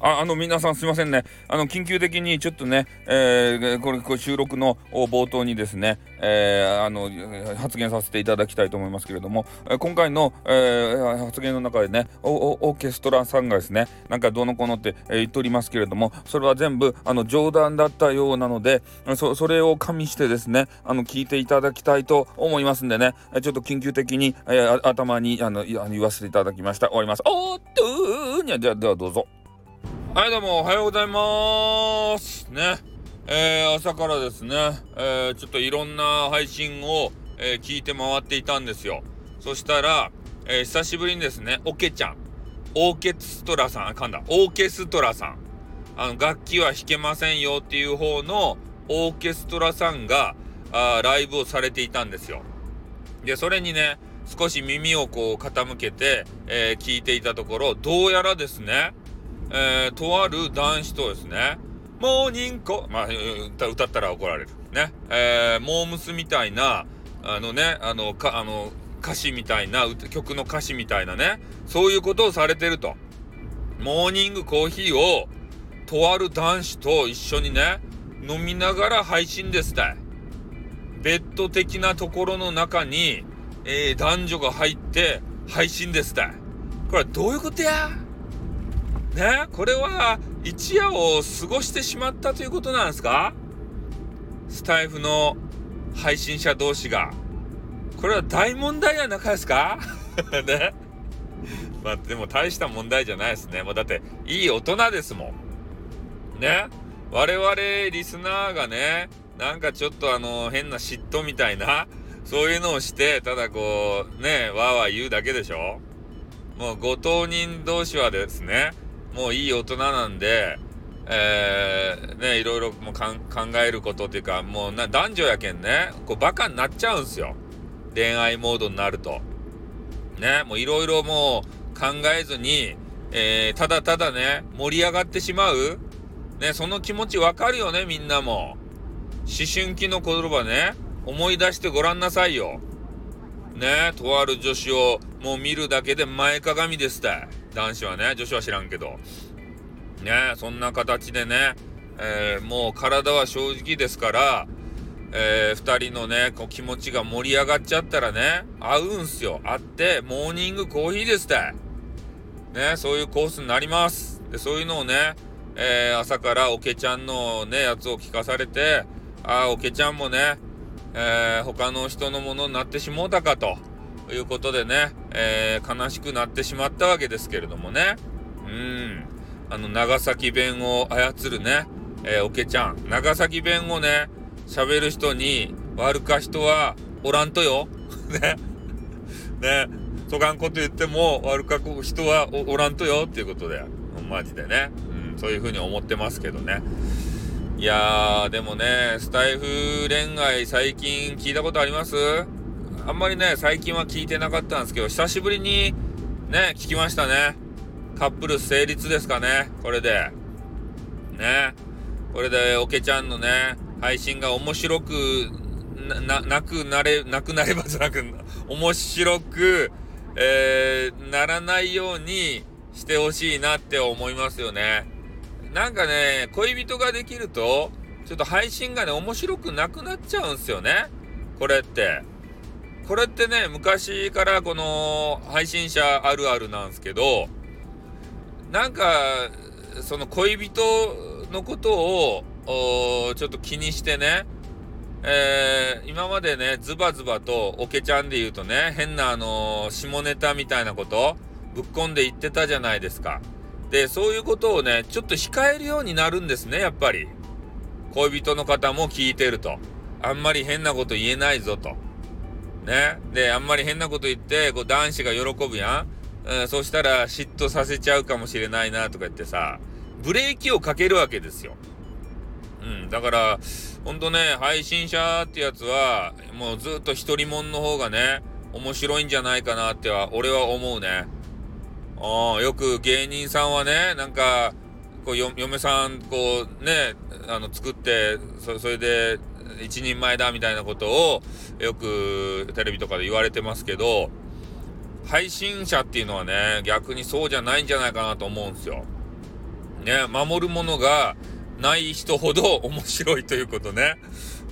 あ、あの、皆さんすいませんね。あの、緊急的にちょっとね、えー、これ、これ収録の冒頭にですね、えー、あの、発言させていただきたいと思いますけれども、今回の、えー、発言の中でねオ、ーケストラさんがですね、なんかどうのこうのって、え、言っておりますけれども、それは全部、あの、冗談だったようなので、そ、それを加味してですね、あの、聞いていただきたいと思いますんでね、ちょっと緊急的に、えー、頭に、あの、言わせていただきました。終わります。おっとーにゃ、じゃあ、ではどうぞ。はいどうもおはようございます。ね。えー、朝からですね、えー、ちょっといろんな配信を、えー、聞いて回っていたんですよ。そしたら、え久しぶりにですねオケちゃん。オーケストラさん噛んだ。オーケストラさん。あの楽器は弾けませんよっていう方のオーケストラさんがあライブをされていたんですよ。でそれにね少し耳をこう傾けて、え聞いていたところどうやらですねえー、とある男子とですね、モーニングまあ、歌歌ったら怒られる。ね。えー、モームスみたいな、あのね、あの、か、あの、歌詞みたいな、曲の歌詞みたいなね、そういうことをされてると。モーニングコーヒーを、とある男子と一緒にね、飲みながら配信ですたい。ベッド的なところの中に、えー、男女が入って配信ですたい。これはどういうことや？ねこれは一夜を過ごしてしまったということなんですか？スタイフの配信者同士が。これは大問題やなかですか？ね。まあでも大した問題じゃないですね。もうだっていい大人ですもん。ね。我々リスナーがね、なんかちょっとあの変な嫉妬みたいな、そういうのをして、ただこう、ね、わーわー言うだけでしょ？もうご当人同士はですね、もういい大人なんで、えー、ね、いろいろもう考えることっていうか、もうな男女やけんね、こうバカになっちゃうんすよ。恋愛モードになると。ね、もういろいろもう考えずに、えー、ただただね、盛り上がってしまう。ね、その気持ちわかるよね、みんなも。思春期の言葉ね、思い出してごらんなさいよ。ね、とある女子をもう見るだけで前かがみですって。男子はね、女子は知らんけど。ね、そんな形でね、えー、もう体は正直ですから、えー、2人のね、こう気持ちが盛り上がっちゃったらね、合うんすよ。会って、モーニングコーヒーですって。ね、そういうコースになります。で、そういうのをね、えー、朝からおけちゃんのね、やつを聞かされて、ああ、おけちゃんもね、えー、他の人のものになってしもうたかと。ということでね、えー、悲しくなってしまったわけですけれどもね。うん。あの、長崎弁を操るね、えー、おけちゃん。長崎弁をね、喋る人に悪か人はおらんとよ。ね。ね。そがんこと言っても悪か人はおらんとよっていうことで。マジでね。うん、そういうふうに思ってますけどね。いやー、でもね、スタイフ恋愛最近聞いたことあります？あんまりね、最近は聞いてなかったんですけど、久しぶりにね、聞きましたね。カップル成立ですかね、これで。ね。これで、おけちゃんのね、配信が面白くな、なくなれ、なくなればじゃなく、面白く、えー、ならないようにしてほしいなって思いますよね。なんかね、恋人ができると、ちょっと配信がね、面白くなくなっちゃうんすよね。これって。これってね、昔からこの配信者あるあるなんですけど、なんか、その恋人のことを、ちょっと気にしてね、えー、今までね、ズバズバと、オケちゃんで言うとね、変なあの、下ネタみたいなこと、ぶっ込んで言ってたじゃないですか。で、そういうことをね、ちょっと控えるようになるんですね、やっぱり。恋人の方も聞いてると。あんまり変なこと言えないぞと。ね。で、あんまり変なこと言って、こう男子が喜ぶやん。うん、そしたら嫉妬させちゃうかもしれないなとか言ってさ、ブレーキをかけるわけですよ。うん、だから、ほんとね、配信者ってやつは、もうずっと一人もの方がね、面白いんじゃないかなっては、俺は思うね。あよく芸人さんはね、なんか、こう、嫁さん、こう、ね、あの、作って、そそれで、一人前だみたいなことをよくテレビとかで言われてますけど、配信者っていうのはね、逆にそうじゃないんじゃないかなと思うんですよ。ね、守るものがない人ほど面白いということね。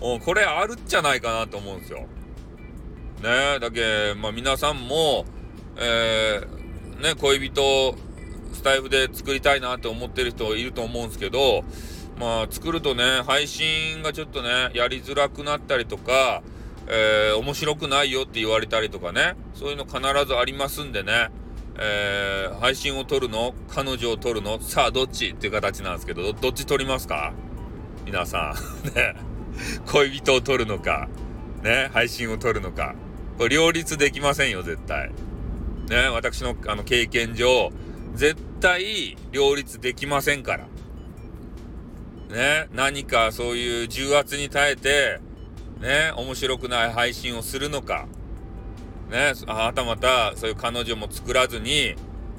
うんこれあるんじゃないかなと思うんですよ。ねだけ、まあ皆さんも、えー、ね、恋人、スタイフで作りたいなって思ってる人いると思うんですけど、まあ作るとね、配信がちょっとね、やりづらくなったりとか、えー、面白くないよって言われたりとかね、そういうの必ずありますんでね、えー、配信を撮るの？彼女を撮るの？さあどっち？っていう形なんですけどどっち撮りますか？皆さん。ね。恋人を撮るのか。ね。配信を撮るのか。これ両立できませんよ絶対。ね。私のあの経験上絶対両立できませんから。ね何かそういう重圧に耐えてね面白くない配信をするのか。ね、はたまたそういう彼女も作らずに、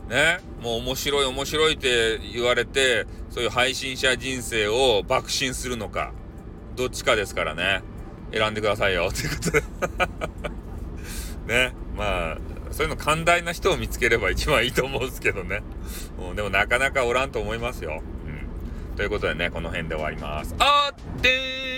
ね、もう面白い面白いって言われて、そういう配信者人生を爆心するのか、どっちかですからね、選んでくださいよ、ということで。ね、まあ、そういうの寛大な人を見つければ一番いいと思うんですけどね。うん、でもなかなかおらんと思いますよ。ということでね、この辺で終わります。あってー